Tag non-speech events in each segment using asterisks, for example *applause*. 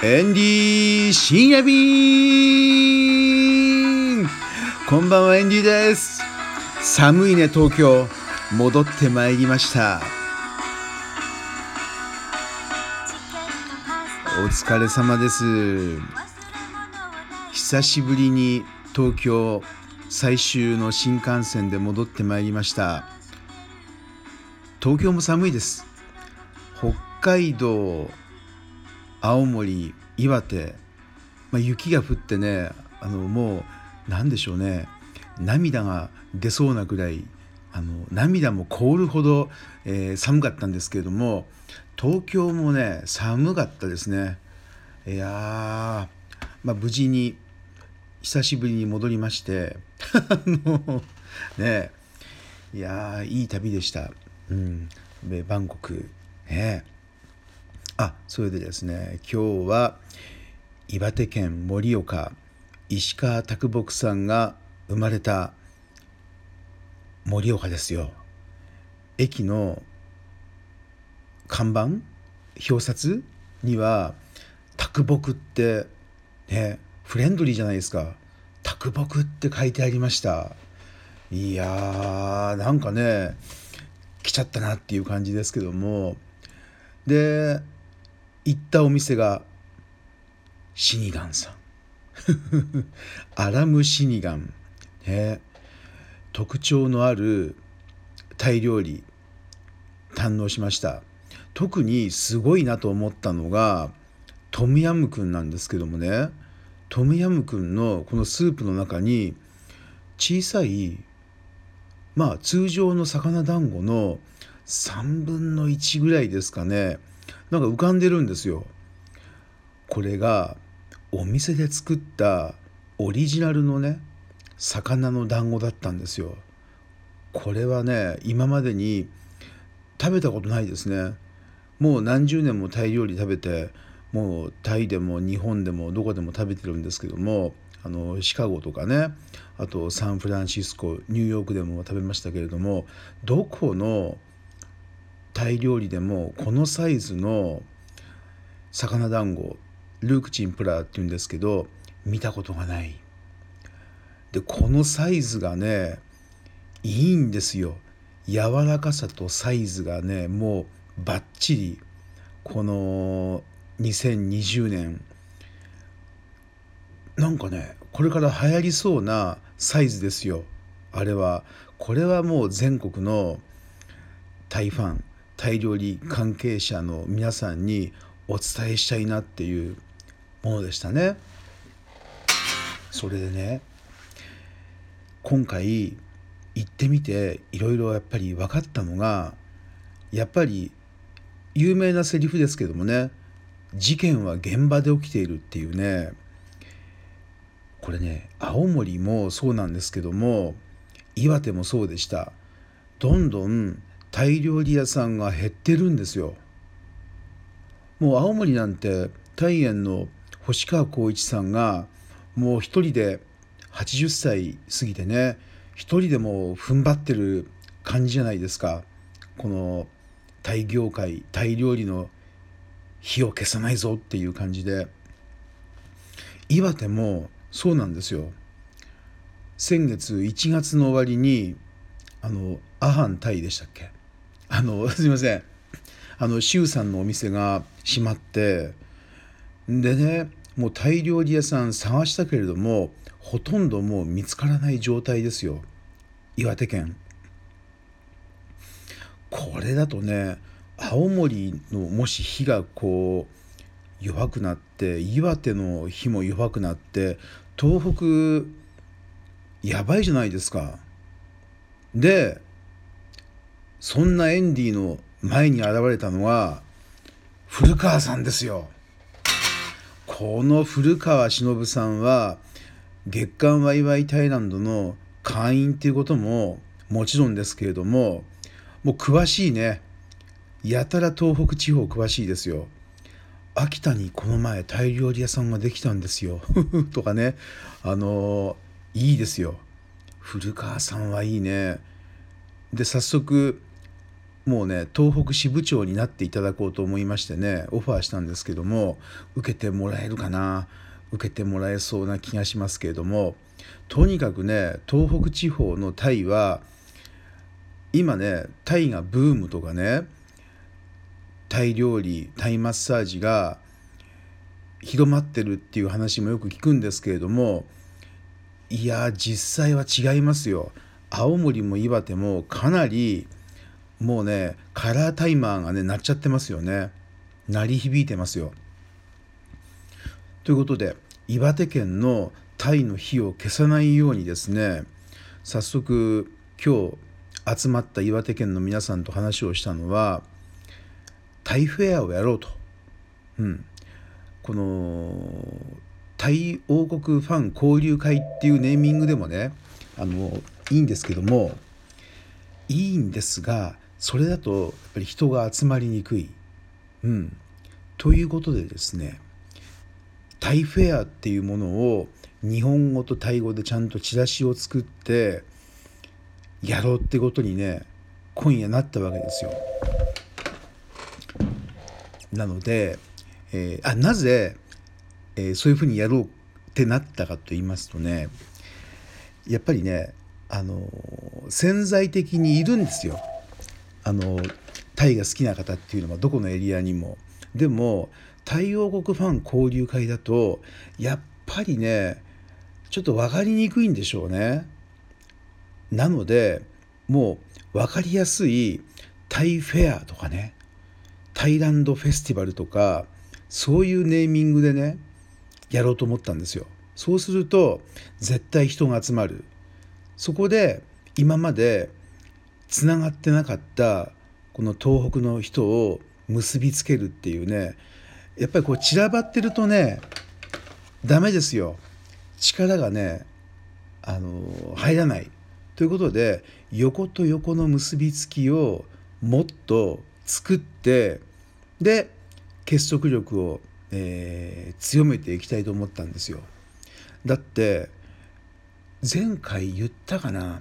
エンディー深夜便。こんばんはエンディーです。寒いね東京。戻ってまいりました。お疲れ様です。久しぶりに東京最終の新幹線で戻ってまいりました。東京も寒いです。北海道青森岩手、まあ、雪が降ってねあのもう何でしょうね涙が出そうなぐらいあの涙も凍るほど、えー、寒かったんですけれども東京もね寒かったですね。いやまあ、無事に久しぶりに戻りまして *laughs* あのねいやいい旅でした、うん、バンコク。ね。あそれでですね今日は岩手県盛岡石川啄木さんが生まれた盛岡ですよ。駅の看板表札には啄木ってねフレンドリーじゃないですか。啄木って書いてありました。いやーなんかね来ちゃったなっていう感じですけども。で行ったお店がシニガンさん。*laughs* アラムシニガン、ね、特徴のあるタイ料理堪能しました。特にすごいなと思ったのがトムヤムクンなんですけどもね。トムヤムクンのこのスープの中に小さいまあ通常の魚団子の3分の1ぐらいですかね。なんか浮かんでるんですよ。これがお店で作ったオリジナルのね魚の団子だったんですよ。これはね今までに食べたことないですね。もう何十年もタイ料理食べてもうタイでも日本でもどこでも食べてるんですけどもあのシカゴとかねあとサンフランシスコニューヨークでも食べましたけれどもどこのタイ料理でもこのサイズの魚団子ルークチンプラーっていうんですけど見たことがない。でこのサイズがねいいんですよ。柔らかさとサイズがねもうバッチリ。この2020年なんかねこれから流行りそうなサイズですよ。あれは。これはもう全国のタイファン。タイ料理関係者の皆さんにお伝えしたいなっていうものでしたね。それでね今回行ってみていろいろやっぱり分かったのがやっぱり有名なセリフですけどもね事件は現場で起きているっていうねこれね青森もそうなんですけども岩手もそうでしたどんどんタイ料理屋さんが減ってるんですよ。もう青森なんてタイ園の星川光一さんがもう一人で80歳過ぎてね一人でも踏ん張ってる感じじゃないですか。このタイ業界タイ料理の火を消さないぞっていう感じで。岩手もそうなんですよ。先月1月の終わりにあのアハンタイでしたっけ？あの *laughs* すいません。あの周さんのお店が閉まってでねもうタイ料理屋さん探したけれどもほとんどもう見つからない状態ですよ。岩手県。これだとね青森のもし火がこう弱くなって岩手の火も弱くなって東北やばいじゃないですか。でそんなエンディの前に現れたのは古川さんですよ。この古川忍さんは月刊ワイワイタイランドの会員っていうことももちろんですけれどももう詳しいね。やたら東北地方詳しいですよ。秋田にこの前タイ料理屋さんができたんですよ。*laughs* とかね。あのいいですよ。古川さんはいいね。で早速もうね東北支部長になっていただこうと思いましてねオファーしたんですけども受けてもらえるかな受けてもらえそうな気がしますけれどもとにかくね東北地方のタイは今ねタイがブームとかねタイ料理タイマッサージが広まってるっていう話もよく聞くんですけれどもいや実際は違いますよ。青森も岩手もかなりもうねカラータイマーがね鳴っちゃってますよね。鳴り響いてますよ。ということで岩手県のタイの火を消さないようにですね早速今日集まった岩手県の皆さんと話をしたのはタイフェアをやろうと、うん、このタイ王国ファン交流会っていうネーミングでもねあのいいんですけどもいいんですがそれだとやっぱり人が集まりにくい。うん、ということでですねタイフェアっていうものを日本語とタイ語でちゃんとチラシを作ってやろうってことにね今夜なったわけですよ。なので、えー、あなぜ、えー、そういうふうにやろうってなったかと言いますとねやっぱりねあの潜在的にいるんですよ。あのタイが好きな方っていうのはどこのエリアにも。でも太陽国ファン交流会だとやっぱりねちょっと分かりにくいんでしょうね。なのでもう分かりやすいタイフェアとかねタイランドフェスティバルとかそういうネーミングでねやろうと思ったんですよ。そうすると絶対人が集まる。そこで今までつながってなかったこの東北の人を結びつけるっていうねやっぱりこう散らばってるとねダメですよ力がねあの入らないということで横と横の結びつきをもっと作ってで結束力を、えー、強めていきたいと思ったんですよ。だって前回言ったかな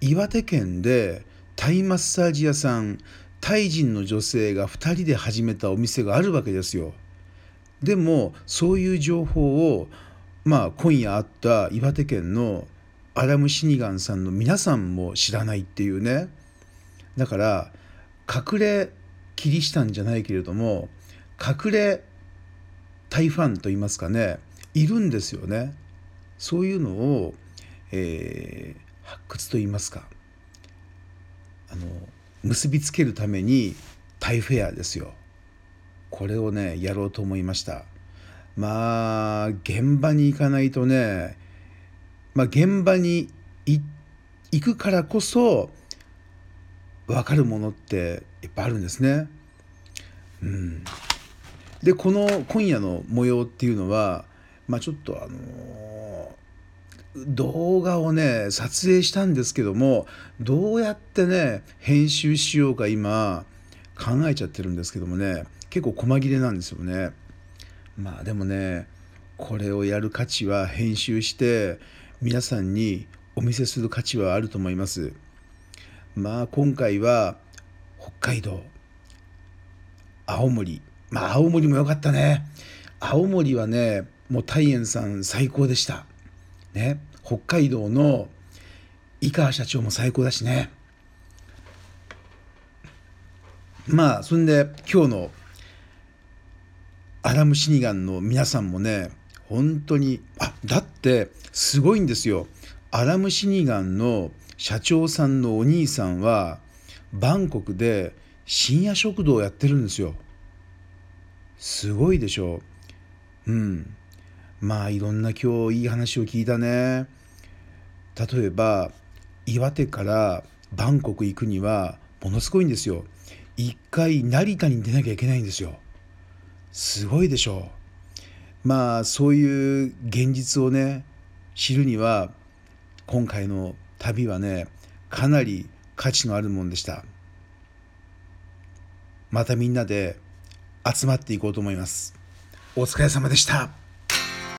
岩手県でタイマッサージ屋さんタイ人の女性が2人で始めたお店があるわけですよ。でもそういう情報をまあ今夜あった岩手県のアラム・シニガンさんの皆さんも知らないっていうね。だから隠れキリシタンじゃないけれども隠れタイファンといいますかねいるんですよね。そういうのを、えー、発掘といいますか。あの結びつけるためにタイフェアですよ。これをねやろうと思いました。まあ現場に行かないとねまあ現場に行くからこそ分かるものっていっぱいあるんですね。うん、でこの今夜の模様っていうのは、まあ、ちょっとあの動画をね撮影したんですけどもどうやってね編集しようか今考えちゃってるんですけどもね結構細切れなんですよね。まあでもねこれをやる価値は編集して皆さんにお見せする価値はあると思います。まあ今回は北海道青森まあ青森も良かったね青森はねもう大円さん最高でしたね。北海道の井川社長も最高だしね。まあそんで今日のアラムシニガンの皆さんもね本当にあだってすごいんですよ。アラムシニガンの社長さんのお兄さんはバンコクで深夜食堂をやってるんですよ。すごいでしょ。うん。まあいろんな今日いい話を聞いたね。例えば岩手からバンコク行くにはものすごいんですよ。一回成田に出なきゃいけないんですよ。すごいでしょう。まあそういう現実をね知るには今回の旅はねかなり価値のあるもんでした。またみんなで集まっていこうと思います。お疲れ様でした。